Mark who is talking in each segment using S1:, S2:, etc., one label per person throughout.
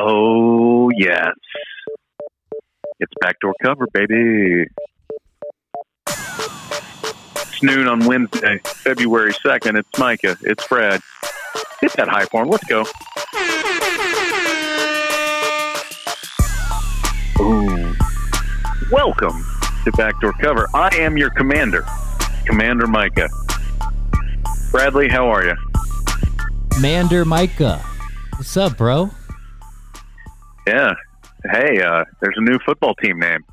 S1: Oh, yes. It's backdoor cover, baby. It's noon on Wednesday, February 2nd. It's Micah. It's Fred. Hit that high form. Let's go. Ooh. Welcome to Backdoor Cover. I am your commander, Commander Micah. Bradley, how are you?
S2: Mander Micah. What's up, bro?
S1: Yeah. Hey, uh, there's a new football team name.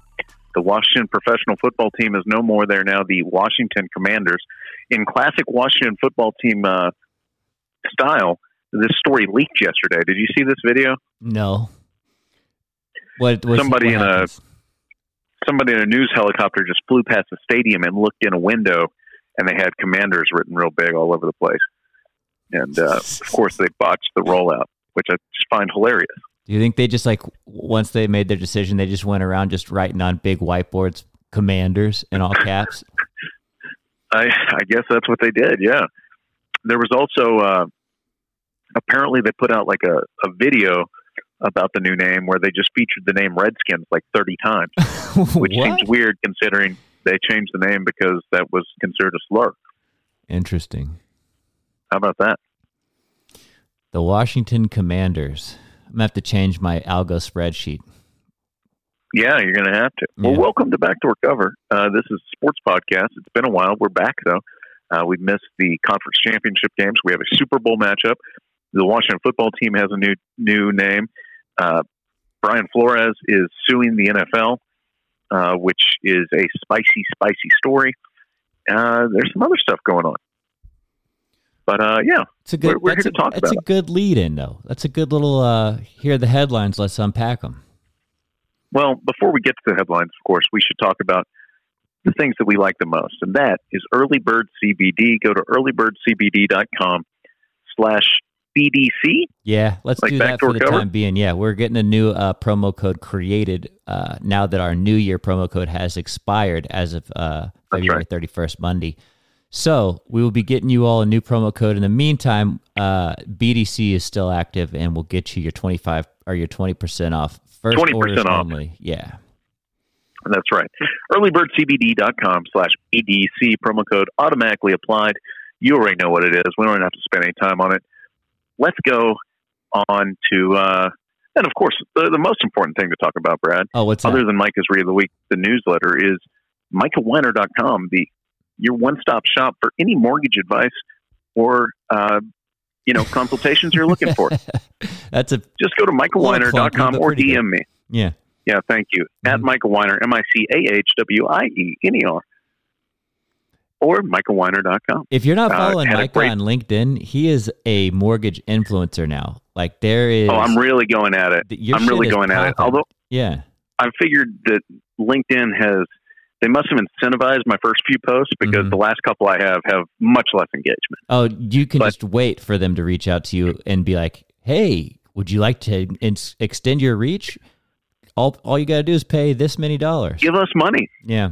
S1: The Washington professional football team is no more. They're now the Washington Commanders. In classic Washington football team uh, style, this story leaked yesterday. Did you see this video?
S2: No. What?
S1: Somebody
S2: what
S1: in a- Somebody in a news helicopter just flew past the stadium and looked in a window, and they had Commanders written real big all over the place. And uh, of course, they botched the rollout, which I just find hilarious.
S2: Do you think they just like once they made their decision, they just went around just writing on big whiteboards "commanders" in all caps?
S1: I, I guess that's what they did. Yeah. There was also uh, apparently they put out like a, a video about the new name where they just featured the name Redskins like 30 times, which seems weird considering they changed the name because that was considered a slur.
S2: Interesting.
S1: How about that?
S2: The Washington Commanders. I'm gonna have to change my algo spreadsheet.
S1: Yeah, you're going to have to. Well, welcome to Backdoor Cover. Uh, this is sports podcast. It's been a while. We're back though. Uh, we missed the conference championship games. We have a Super Bowl matchup. The Washington football team has a new new name. Uh, Brian Flores is suing the NFL, uh, which is a spicy, spicy story. Uh, there's some other stuff going on, but uh, yeah,
S2: It's a good.
S1: We're- we're
S2: that's
S1: here to
S2: a,
S1: talk
S2: that's
S1: about
S2: a good lead in though. That's a good little. uh Here are the headlines. Let's unpack them.
S1: Well, before we get to the headlines, of course, we should talk about the things that we like the most, and that is Early Bird CBD. Go to earlybirdcbd.com slash BDC.
S2: Yeah, let's
S1: Like
S2: do that for the
S1: cover?
S2: time being. Yeah, we're getting a new uh, promo code created uh, now that our New Year promo code has expired as of uh, February
S1: right.
S2: thirty first, Monday. So we will be getting you all a new promo code. In the meantime, uh, BDC is still active, and we'll get you your twenty five or your twenty percent off. First
S1: 20%
S2: orders
S1: off.
S2: only. Yeah.
S1: That's right. Earlybirdcbd.com slash BDC promo code automatically applied. You already know what it is. We don't have to spend any time on it. Let's go on to, uh, and of course, the, the most important thing to talk about, Brad,
S2: Oh, what's
S1: other
S2: that?
S1: than Micah's Read of the Week, the newsletter is MicahWiener.com, the your one stop shop for any mortgage advice or uh, you know consultations you're looking for.
S2: That's a
S1: Just go to MicahWiener.com
S2: but
S1: or
S2: pretty good.
S1: DM me.
S2: yeah.
S1: Yeah, thank you. At
S2: Mhm.
S1: Micah Wiener, M I C A H W I E N E R, or MicahWiener.com.
S2: If you're not
S1: Uh,
S2: following Micah
S1: great-
S2: on LinkedIn, he is a mortgage influencer now. Like there is.
S1: Oh, I'm really going at it. I'm really going at it. Although
S2: yeah.
S1: I figured that LinkedIn has, they must have incentivized my first few posts because
S2: Mhm.
S1: the last couple I have have much less engagement.
S2: Oh, you can
S1: But-
S2: just wait for them to reach out to you and be like, "Hey, would you like to ins- extend your reach? All all you got to do is pay this many dollars."
S1: Give us money.
S2: Yeah.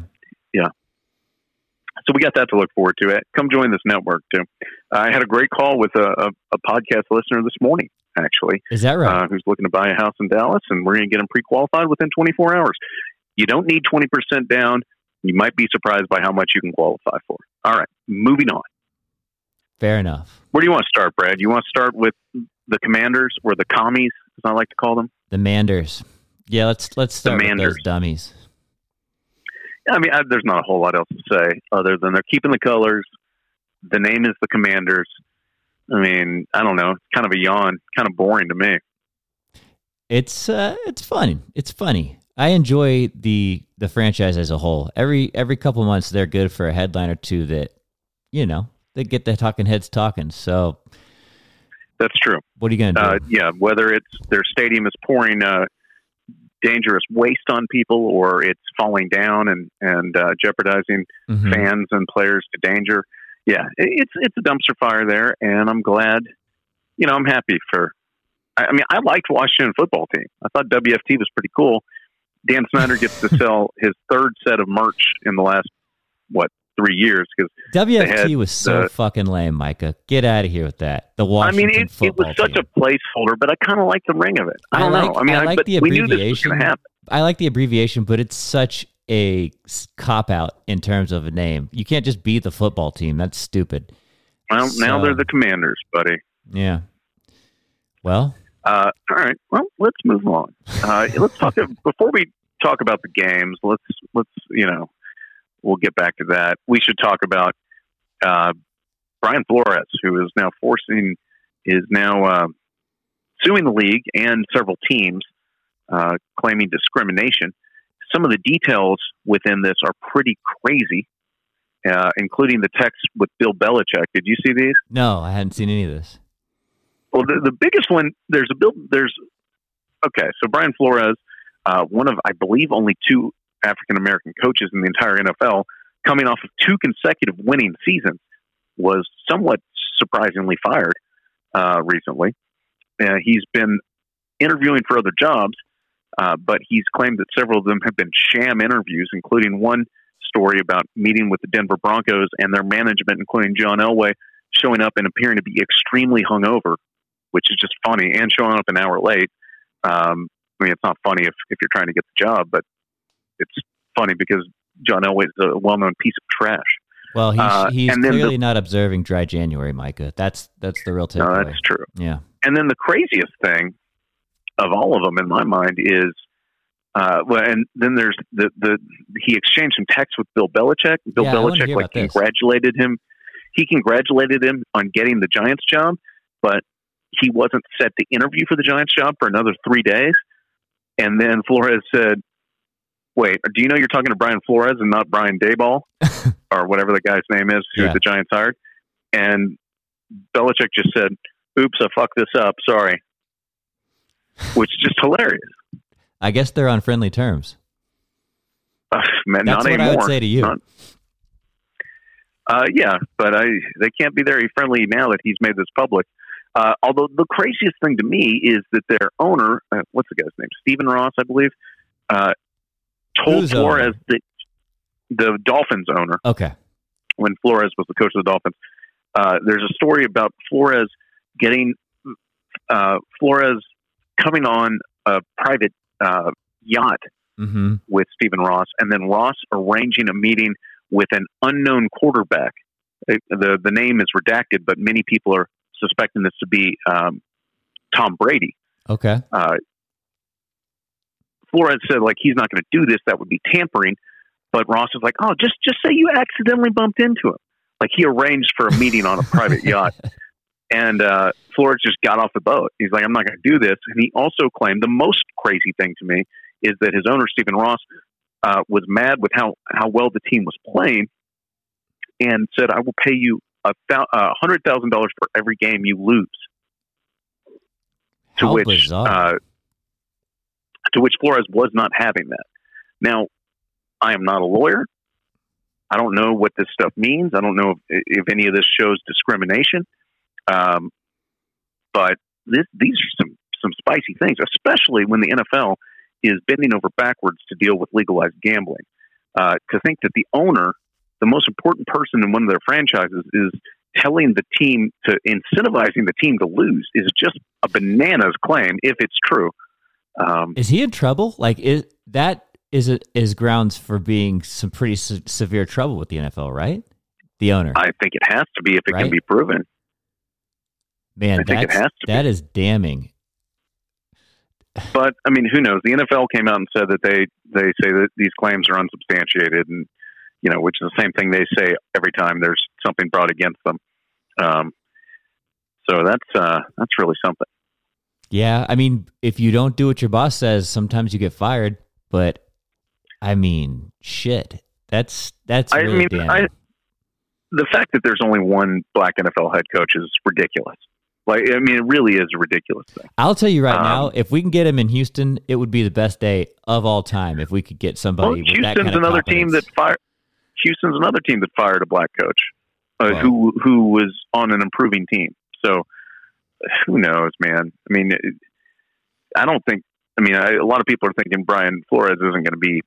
S2: Yeah.
S1: So we got that to look forward to. Come join this network too. I had a great call with a, a, a podcast listener this morning, actually.
S2: Is that right?
S1: uh, who's looking to buy a house in Dallas, and we're going to get them pre-qualified within 24 hours. You don't need 20% down. You might be surprised by how much you can qualify for. All right, moving on.
S2: Fair enough.
S1: Where do you want to start, Brad? You want to start with the Commanders or the Commies, as I like to call them?
S2: The Manders. Yeah, let's let's start with
S1: Manders.
S2: those dummies.
S1: I mean, I, there's not a whole lot else to say other than they're keeping the colors. The name is the Commanders. I mean, I don't know. It's kind of a yawn, kind of boring to me.
S2: It's uh, it's fun. It's funny. I enjoy the the franchise as a whole. Every every couple months, they're good for a headline or two that, you know, they get the talking heads talking. So,
S1: That's true.
S2: what are you gonna do?
S1: uh, yeah, whether it's their stadium is pouring uh, dangerous waste on people or it's falling down and and uh, jeopardizing
S2: Mhm.
S1: fans and players to danger. Yeah, it's it's a dumpster fire there, and I'm glad. You know, I'm happy for. I I mean, I liked Washington football team. I thought WFT was pretty cool. Dan Snyder gets to sell his third set of merch in the last what three years because
S2: WFT was so fucking lame, Micah. Get out of here with that. The Washington
S1: I mean, it, it was such
S2: team.
S1: a placeholder, but I kind of like the ring of it. I don't
S2: like,
S1: know. I mean,
S2: I like
S1: but
S2: the abbreviation.
S1: this was going to happen.
S2: I like the abbreviation, but it's such a cop out in terms of a name. You can't just be the football team. That's stupid.
S1: Well, now they're the Commanders, buddy.
S2: Yeah. Well,
S1: Uh, all right. Well, let's move on. Uh, let's talk before we talk about the games. Let's let's you know we'll get back to that. We should talk about uh, Brian Flores, who is now forcing is now uh, suing the league and several teams, uh, claiming discrimination. Some of the details within this are pretty crazy, uh, including the text with Bill Belichick. Did you see these?
S2: no, I hadn't seen any of this.
S1: Well, the, the biggest one there's a bill. There's okay. So Brian Flores, uh, one of I believe only two African American coaches in the entire NFL, coming off of two consecutive winning seasons, was somewhat surprisingly fired uh, recently. Uh, he's been interviewing for other jobs, uh, but he's claimed that several of them have been sham interviews, including one story about meeting with the Denver Broncos and their management, including John Elway, showing up and appearing to be extremely hungover, which is just funny, and showing up an hour late. Um, I mean, it's not funny if, if you're trying to get the job, but it's funny because John Elway is a well-known piece of trash.
S2: Well, he's,
S1: Uh,
S2: he's
S1: then the-
S2: clearly not observing dry January, Micah. That's that's the real
S1: No,
S2: takeaway.
S1: that's true.
S2: yeah.
S1: And then the craziest thing of all of them in my mind is, uh, well, and then there's the the he exchanged some texts with Bill Belichick. Bill
S2: Yeah,
S1: Belichick like
S2: this.
S1: congratulated him. He congratulated him on getting the Giants job, but he wasn't set to interview for the Giants job for another three days. And then Flores said, "Wait, do you know you're talking to Brian Flores and not Brian Daboll or whatever the guy's name is who
S2: Yeah.
S1: the Giants hired?" And Belichick just said, "Oops, I fucked this up. Sorry," which is just hilarious.
S2: I guess they're on friendly terms.
S1: Ugh, man,
S2: That's
S1: not
S2: what
S1: anymore.
S2: I would say to you.
S1: Not- uh, yeah, but I they can't be very friendly now that he's made this public. Uh, although the craziest thing to me is that their owner, uh, what's the guy's name, Stephen Ross, I believe, uh, told
S2: Whose
S1: Flores
S2: owner?
S1: that the Dolphins owner,
S2: Okay.
S1: when Flores was the coach of the Dolphins, uh, there's a story about Flores getting uh, Flores coming on a private uh, yacht
S2: Mm-hmm.
S1: with Stephen Ross, and then Ross arranging a meeting with an unknown quarterback. It- the The name is redacted, but many people are suspecting this to be um, Tom Brady.
S2: Okay.
S1: Uh, Flores said like he's not going to do this; that would be tampering. But Ross is like, oh, just just say you accidentally bumped into him. Like he arranged for a meeting on a private yacht, and uh, Flores just got off the boat. He's like, I'm not going to do this. And he also claimed the most crazy thing to me is that his owner Stephen Ross uh, was mad with how how well the team was playing, and said, "I will pay you a hundred thousand dollars for every game you lose." To
S2: How
S1: which uh, to which Flores was not having that. Now, I am not a lawyer. I don't know what this stuff means. I don't know if, if any of this shows discrimination. Um, but this, these are some some spicy things, especially when the NFL is bending over backwards to deal with legalized gambling. Uh, to think that the owner, the most important person in one of their franchises, is telling the team to incentivizing the team to lose is just a bananas claim if it's true. Um,
S2: is he in trouble? Like, is that is it is grounds for being some pretty se- severe trouble with the NFL, right? The owner,
S1: I think it has to be if it
S2: Right?
S1: can be proven.
S2: man,
S1: I think it has to be.
S2: that is damning.
S1: But I mean, who knows? The NFL came out and said that they they say that these claims are unsubstantiated, and you know, which is the same thing they say every time there's something brought against them. Um, so that's uh, that's really something.
S2: Yeah, I mean, if you don't do what your boss says, sometimes you get fired. But I mean, shit, that's that's
S1: I
S2: really
S1: mean,
S2: damning.
S1: I- The fact that there's only one black NFL head coach is ridiculous. Like, I mean, it really is a ridiculous thing.
S2: I'll tell you right
S1: Um,
S2: now, if we can get him in Houston, it would be the best day of all time if we could get somebody.
S1: Well,
S2: with
S1: Houston's
S2: that kind of
S1: another team that
S2: confidence.
S1: fired. Houston's another team that fired a black coach, uh,
S2: Wow.
S1: who who was on an improving team. So who knows, man? I mean, it, I don't think. I mean, I, a lot of people are thinking Brian Flores isn't going to be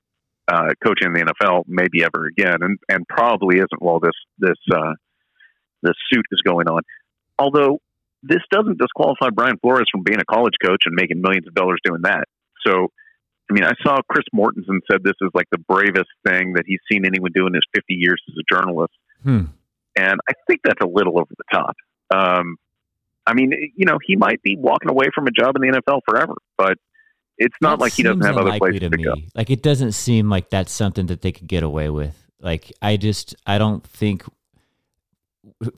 S1: uh, coaching the NFL, maybe ever again, and and probably isn't while this this uh, this suit is going on. Although this doesn't disqualify Brian Flores from being a college coach and making millions of dollars doing that. So, I mean, I saw Chris Mortensen said this is like the bravest thing that he's seen anyone do in his 50 years as a journalist.
S2: Hmm.
S1: And I think that's a little over the top. Um, I mean, you know, he might be walking away from a job in the NFL forever, but it's not
S2: That
S1: like he doesn't have other places
S2: to
S1: to go.
S2: Like it doesn't seem like that's something that they could get away with. Like I just I don't think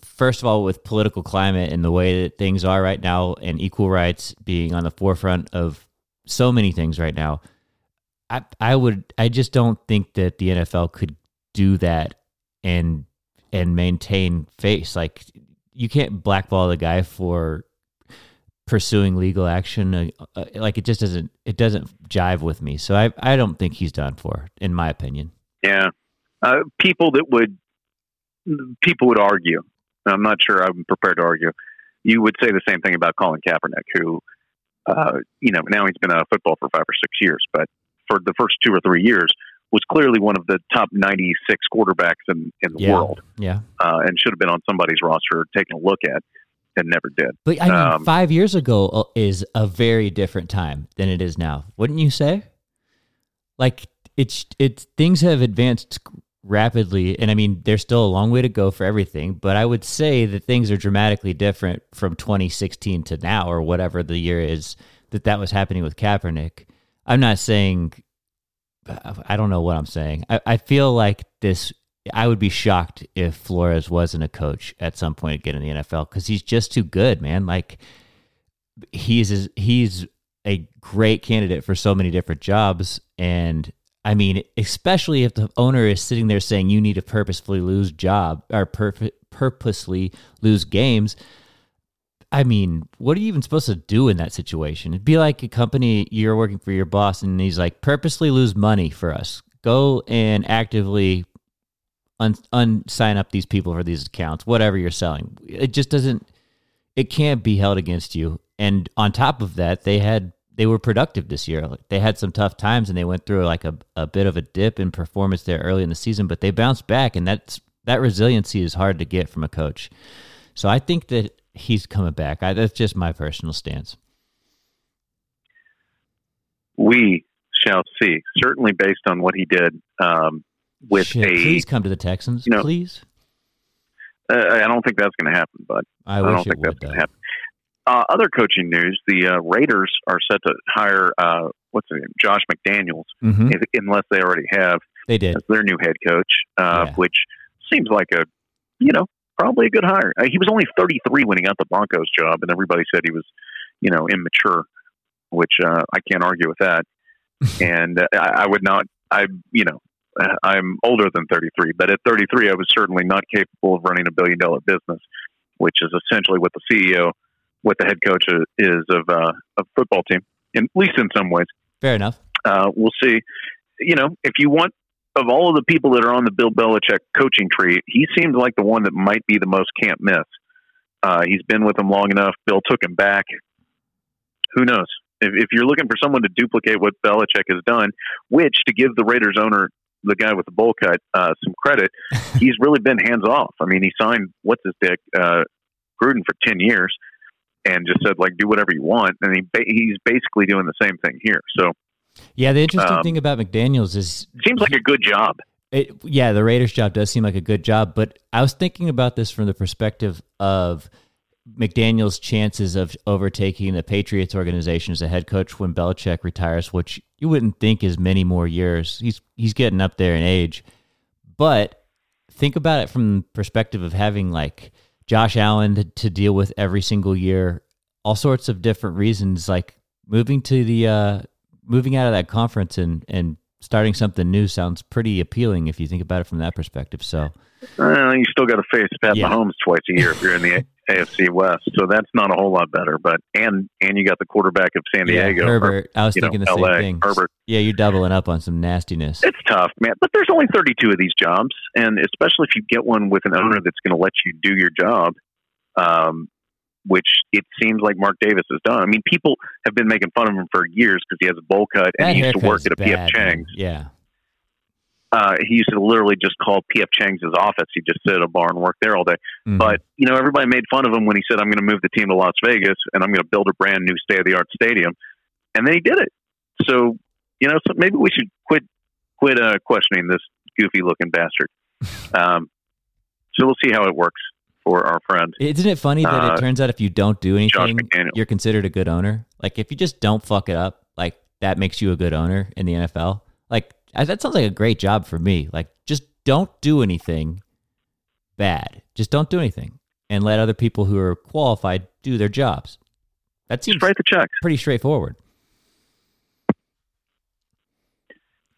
S2: first of all with political climate and the way that things are right now and equal rights being on the forefront of so many things right now. I I would I just don't think that the NFL could do that and and maintain face. Like you can't blackball the guy for pursuing legal action. Uh, uh, like it just doesn't it doesn't jive with me. So i i don't think he's done for in my opinion.
S1: Yeah, uh, people that would people would argue. I'm not sure I'm prepared to argue. You would say the same thing about Colin Kaepernick, who, uh, you know, now he's been out of football for five or six years, but for the first two or three years was clearly one of the top 96 quarterbacks in, in the
S2: yeah.
S1: world,
S2: yeah.
S1: Uh, and should have been on somebody's roster taken a look at, and never did.
S2: but i mean
S1: Um,
S2: 5 years ago uh, is a very different time than it is now wouldn't you say? Like it's it's things have advanced rapidly and i mean there's still a long way to go for everything but i would say that things are dramatically different from 2016 to now or whatever the year is that that was happening with Kaepernick i'm not saying i don't know what i'm saying i, I feel like this i would be shocked if flores wasn't a coach at some point again in the nfl because he's just too good man like he's he's a great candidate for so many different jobs and I mean, especially if the owner is sitting there saying you need to purposefully lose job or pur- purposely lose games. I mean, what are you even supposed to do in that situation? It'd be like a company you're working for your boss, and he's like, purposely lose money for us. Go and actively un- un- sign up these people for these accounts, whatever you're selling. It just doesn't. It can't be held against you. And on top of that, they had they were productive this year. They had some tough times and they went through like a, a bit of a dip in performance there early in the season, but they bounced back and that's that resiliency is hard to get from a coach. So I think that he's coming back. I, that's just my personal stance.
S1: We shall see. Certainly, based on what he did um, with
S2: Shit,
S1: a,
S2: please come to the Texans,
S1: you know,
S2: please.
S1: uh, I don't think that's going to happen, but
S2: I
S1: I, don't think that's going to happen. Uh, other coaching news: the uh, Raiders are set to hire uh, what's his name, Josh McDaniels,
S2: Mhm.
S1: if, unless they already have
S2: They did.
S1: as their new head coach, uh,
S2: Yeah.
S1: which seems like a, you know, probably a good hire. Uh, he was only 33 when he got the Broncos job, and everybody said he was, you know, immature, which uh, I can't argue with that. and uh, I, I would not, I, you know, uh, I'm older than 33, but at 33, I was certainly not capable of running a billion dollar business, which is essentially what the CEO, what the head coach is- is of uh, a football team, in, at least in some ways
S2: Fair enough.
S1: uh, we'll see. You know, if you want of all of the people that are on the Bill Belichick coaching tree, he seems like the one that might be the most can't miss. Uh, he's been with them long enough. Bill took him back. Who knows? If, if you're looking for someone to duplicate what Belichick has done, which to give the Raiders owner, the guy with the bowl cut, uh, some credit, he's really been hands off. I mean, he signed what's his dick uh, Gruden for ten years, and just said like do whatever you want, and he ba- he's basically doing the same thing here. So
S2: Yeah, the interesting
S1: Um,
S2: thing about McDaniels is
S1: seems like a good job.
S2: It, yeah, the Raiders job does seem like a good job, but I was thinking about this from the perspective of McDaniel's chances of overtaking the Patriots organization as a head coach when Belichick retires, which you wouldn't think is many more years. He's he's getting up there in age, but think about it from the perspective of having like Josh Allen to, to deal with every single year, all sorts of different reasons, like moving to the uh, moving out of that conference and and starting something new sounds pretty appealing if you think about it from that perspective. So
S1: Uh, you still got to face Pat
S2: Yeah.
S1: Mahomes twice a year if you're in the AFC West, so that's not a whole lot better. But and and you got the quarterback of San
S2: yeah,
S1: Diego, or,
S2: Herbert, I was
S1: you know,
S2: thinking the
S1: LA,
S2: same thing.
S1: Herbert.
S2: Yeah, you're doubling up on some nastiness.
S1: It's tough, man. But there's only 32 of these jobs, and especially if you get one with an owner that's going to let you do your job, um, which it seems like Mark Davis has done. I mean, people have been making fun of him for years because he has a bowl cut and
S2: That
S1: he used to work at a P.F. Chang's.
S2: Yeah,
S1: uh, he used to literally just call P.F. Chang's his office. He'd just sit at a bar and work there all day.
S2: Mhm.
S1: But you know, everybody made fun of him when he said, "I'm going to move the team to Las Vegas and I'm going to build a brand new state of the art stadium," and then he did it. So you know, so maybe we should quit quit uh, questioning this goofy looking bastard. Um, so we'll see how it works for our friend
S2: Isn't it funny that
S1: Uh,
S2: it turns out if you don't do anything, you're considered a good owner? Like if you just don't fuck it up, like that makes you a good owner in the NFL. Like that sounds like a great job for me. Like just don't do anything bad. Just don't do anything and let other people who are qualified do their jobs. That seems
S1: write the checks.
S2: pretty straightforward.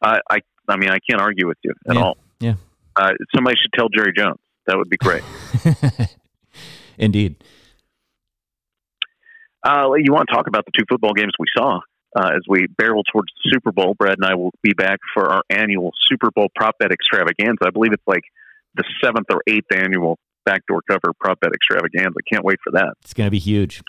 S1: I, I, I mean, I can't argue with you at
S2: Yeah,
S1: all.
S2: yeah.
S1: Uh, somebody should tell Jerry Jones. That would be great.
S2: Indeed.
S1: Uh, you want to talk about the two football games we saw uh, as we barrel towards the Super Bowl? Brad and I will be back for our annual Super Bowl prop bet extravaganza. I believe it's like the seventh or eighth annual backdoor cover prop bet extravaganza. Can't wait for that.
S2: It's going to be huge.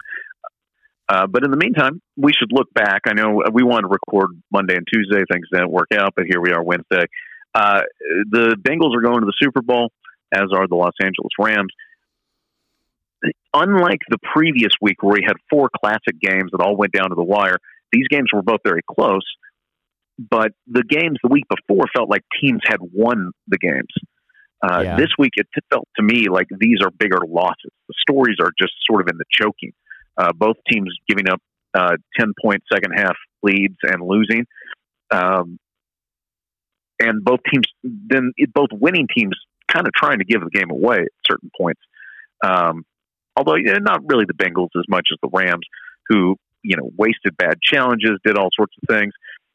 S1: Uh, but in the meantime, we should look back. I know we wanted to record Monday and Tuesday. Things didn't work out, but here we are Wednesday. Uh, the Bengals are going to the Super Bowl, as are the Los Angeles Rams. Unlike the previous week where we had four classic games that all went down to the wire, these games were both very close. But the games the week before felt like teams had won the games. Uh,
S2: Yeah.
S1: This week, it felt to me like these are bigger losses. The stories are just sort of in the choking. Uh, both teams giving up uh, 10 point second half leads and losing. Um, and both teams, then both winning teams kind of trying to give the game away at certain points. Um, although not really the Bengals as much as the Rams, who, you know, wasted bad challenges, did all sorts of things.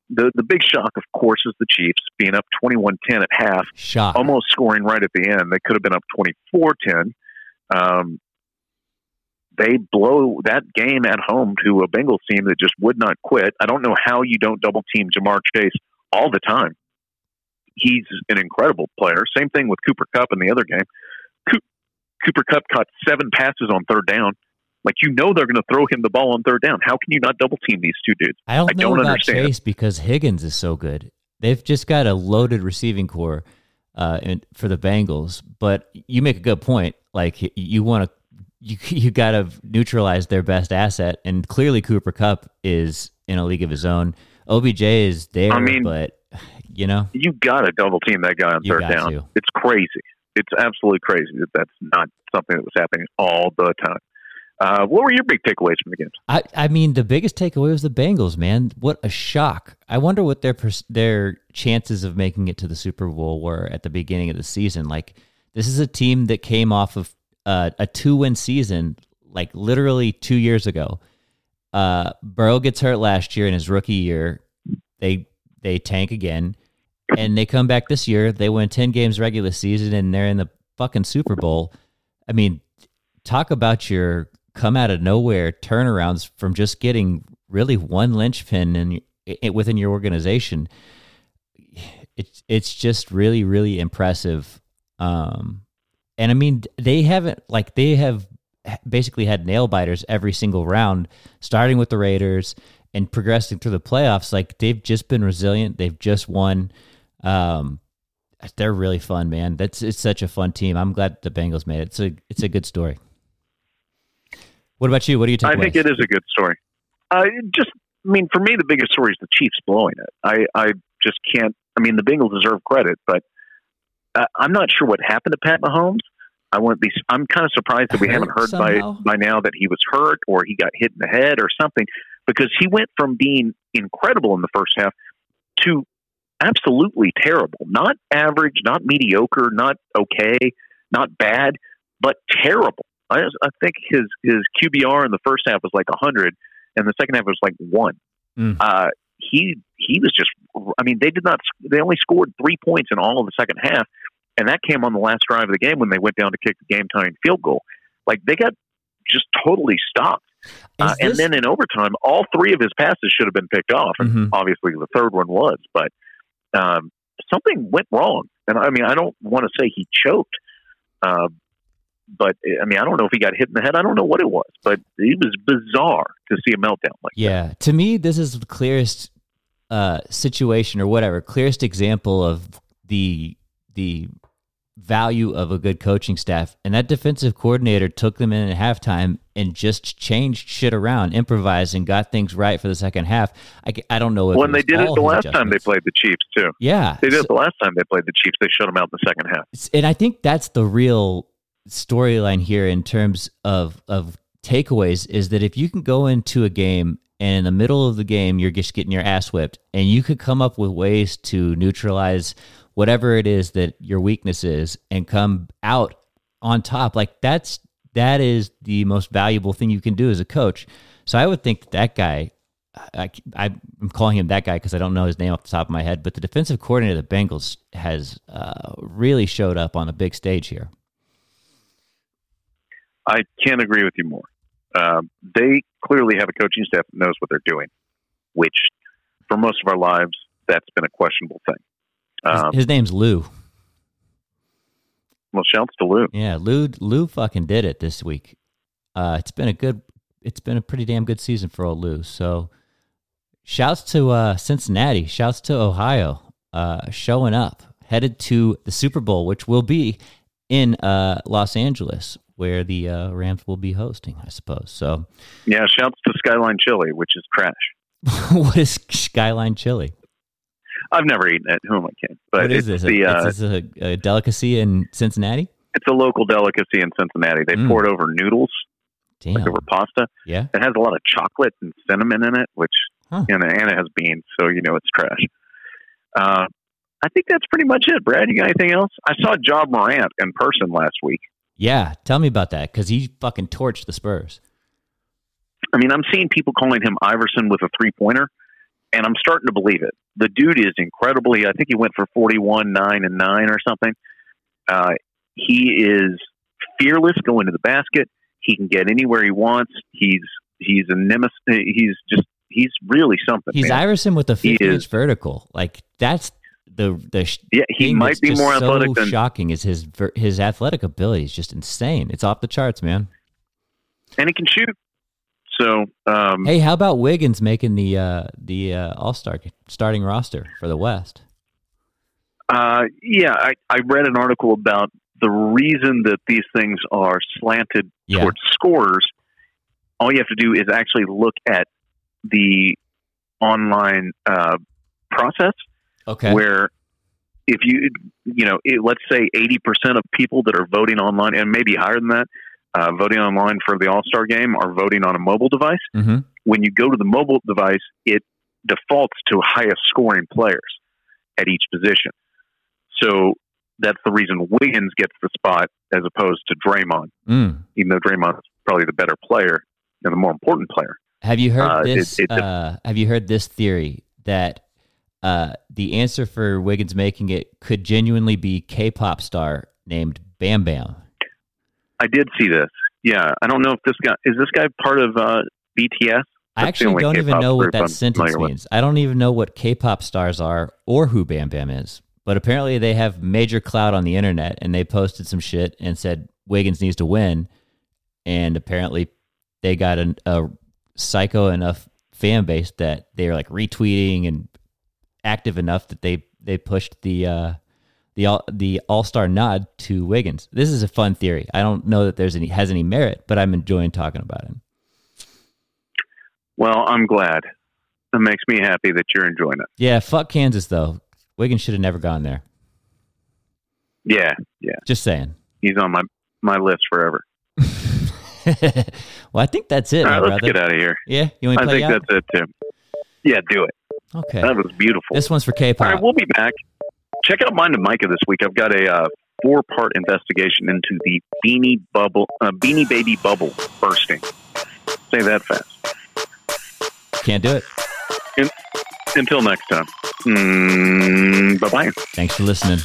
S1: The, the big shock, of course, is the Chiefs being up 21 10 at half
S2: Shock.
S1: almost scoring right at the end. They could have been up 24 10. Um, they blow that game at home to a Bengals team that just would not quit. I don't know how you don't double team Ja'Marr Chase all the time. He's an incredible player. Same thing with Cooper Kupp in the other game. Co- Cooper Kupp caught seven passes on third down. Like you know they're going to throw him the ball on third down. How can you not double team these two dudes?
S2: I don't
S1: I don't
S2: about
S1: understand.
S2: Chase because Higgins is so good. They've just got a loaded receiving corps uh, in, for the Bengals. But you make a good point. Like you want to, you you got to neutralize their best asset, and clearly Cooper Kupp is in a league of his own. OBJ is there,
S1: I mean-
S2: but you know,
S1: you got to double team that guy on
S2: You
S1: third down.
S2: to.
S1: It's crazy. It's absolutely crazy that that's not something that was happening all the time. Uh, what were your big takeaways from the game?
S2: I, I mean, the biggest takeaway was the Bengals, man. What a shock! I wonder what their their chances of making it to the Super Bowl were at the beginning of the season. Like, this is a team that came off of uh, a two win season, like literally two years ago. Uh, Burrow gets hurt last year in his rookie year. They they tank again, and they come back this year. They win ten games regular season, and they're in the fucking Super Bowl. I mean, talk about your come out of nowhere turnarounds from just getting really one linchpin in, i within your organization. It's it's just really really impressive. Um, and I mean they haven't like they have basically had nail biters every single round, starting with the Raiders and progressing through the playoffs. Like they've just been resilient. They've just won. Um, they're really fun, man. That's it's such a fun team. I'm glad the Bengals made it. It's a it's a good story. What about you? What do you take?
S1: I think it is a good story. Uh, just, I mean, for me, the biggest story is the Chiefs blowing it. I, I just can't. I mean, the Bengals deserve credit, but uh, I'm not sure what happened to Pat Mahomes. I wouldn't be. I'm kind of surprised that we haven't heard by by now that he was hurt or he got hit in the head or something, because he went from being incredible in the first half to absolutely terrible. Not average, not mediocre, not okay, not bad, but terrible. I, I think his his QBR in the first half was like 100, and the second half was like one.
S2: Mm.
S1: Uh, he he was just. I mean, they did not. They only scored three points in all of the second half, and that came on the last drive of the game when they went down to kick the game tying field goal. Like they got just totally stopped. Uh,
S2: Is
S1: and
S2: this-
S1: then in overtime, all three of his passes should have been picked off, and
S2: Mhm.
S1: obviously the third one was. But um, something went wrong, and I mean, I don't want to say he choked, uh, but I mean, I don't know if he got hit in the head. I don't know what it was, but it was bizarre to see a meltdown like that.
S2: Yeah, to me, this is the clearest uh, situation or whatever, clearest example of the the value of a good coaching staff. And that defensive coordinator took them in at halftime and just changed shit around, improvised, and got things right for the second half. I, I don't know if
S1: when they did it the last time they played the Chiefs too.
S2: Yeah,
S1: they did so, it the last time they played the Chiefs. They shut them out in the second half.
S2: And I think that's the real storyline here in terms of of takeaways is that if you can go into a game and in the middle of the game you're just getting your ass whipped and you could come up with ways to neutralize whatever it is that your weakness is and come out on top like that's that is the most valuable thing you can do as a coach so i would think that, that guy I, I, am calling him that guy because I don't know his name off the top of my head, but the defensive coordinator of the Bengals has uh, really showed up on a big stage here.
S1: I can't agree with you more. Um, they clearly have a coaching staff that knows what they're doing, which for most of our lives, that's been a questionable thing.
S2: Um, his, his, name's Lou.
S1: Well, shouts to Lou.
S2: Yeah, Lou. Lou fucking did it this week. Uh, it's been a good. It's been a pretty damn good season for old Lou. So, shouts to uh, Cincinnati. Shouts to Ohio. Uh, showing up, headed to the Super Bowl, which will be in uh, Los Angeles where the uh, Rams will be hosting, I suppose. So,
S1: yeah, shouts to Skyline Chili, which is Crash.
S2: what is Skyline Chili?
S1: I've never eaten it. Who am I kidding? But
S2: what is this? The, a, uh, is this a, a, delicacy in Cincinnati?
S1: It's a local delicacy in Cincinnati. They mm. pour it over noodles, Damn. like over pasta.
S2: Yeah,
S1: it has a lot of chocolate and cinnamon in it, which huh. you know, and it has beans, so you know it's trash. Uh, I think that's pretty much it. Brad, you got anything else? I saw Ja Morant in person last week.
S2: Yeah, tell me about that because he fucking torched the Spurs.
S1: I mean, I'm seeing people calling him Iverson with a three pointer, and I'm starting to believe it. The dude is incredibly. I think he went for 41, nine, and nine or something. Uh, he is fearless going to the basket. He can get anywhere he wants. He's he's a nemesis. He's just he's really something.
S2: He's man. Iverson with a 50 inch vertical. Like that's the the
S1: yeah he might be more athletic
S2: so
S1: than
S2: shocking is his his athletic ability is just insane. It's off the charts, man.
S1: And he can shoot. So um,
S2: hey, how about Wiggins making the uh, the uh, All Star starting roster for the West?
S1: Uh, yeah, I, I read an article about the reason that these things are slanted yeah. towards scorers. All you have to do is actually look at the online uh, process
S2: Okay.
S1: Where if you, you know, it, let's say 80% of people that are voting online, and maybe higher than that, uh, voting online for the All Star game are voting on a mobile device.
S2: Mm-hmm.
S1: When you go to the mobile device, it defaults to highest scoring players at each position. So that's the reason Wiggins gets the spot as opposed to Draymond,
S2: mm.
S1: even though Draymond's probably the better player and the more important player.
S2: Have you heard uh, this? It, it, uh, have you heard this theory that uh, the answer for Wiggins making it could genuinely be K-pop star named Bam Bam.
S1: I did see this. Yeah, I don't know if this guy is this guy part of uh, BTS. That's
S2: I actually don't K-pop even know what that I'm sentence means. I don't even know what K-pop stars are or who Bam Bam is. But apparently they have major clout on the internet, and they posted some shit and said Wiggins needs to win. And apparently they got an, a psycho enough fan base that they were like retweeting and active enough that they they pushed the uh, the all the All Star nod to Wiggins. This is a fun theory. I don't know that there's any has any merit, but I'm enjoying talking about it.
S1: Well, I'm glad. It makes me happy that you're enjoying it.
S2: Yeah, fuck Kansas though. Wiggins should have never gone there.
S1: Yeah, yeah.
S2: Just saying.
S1: He's on my my list forever.
S2: well, I think that's it.
S1: All right, let's
S2: brother.
S1: get out of here.
S2: Yeah, you want to
S1: I think
S2: out?
S1: that's it too. Yeah, do it.
S2: Okay.
S1: That was beautiful.
S2: This one's for K-pop.
S1: All right, we'll be back. Check out Mind of Micah this week. I've got a uh, four-part investigation into the Beanie Bubble, uh, Beanie Baby bubble bursting. Say that fast.
S2: Can't do it.
S1: In, until next time. Mm, bye bye.
S2: Thanks for listening.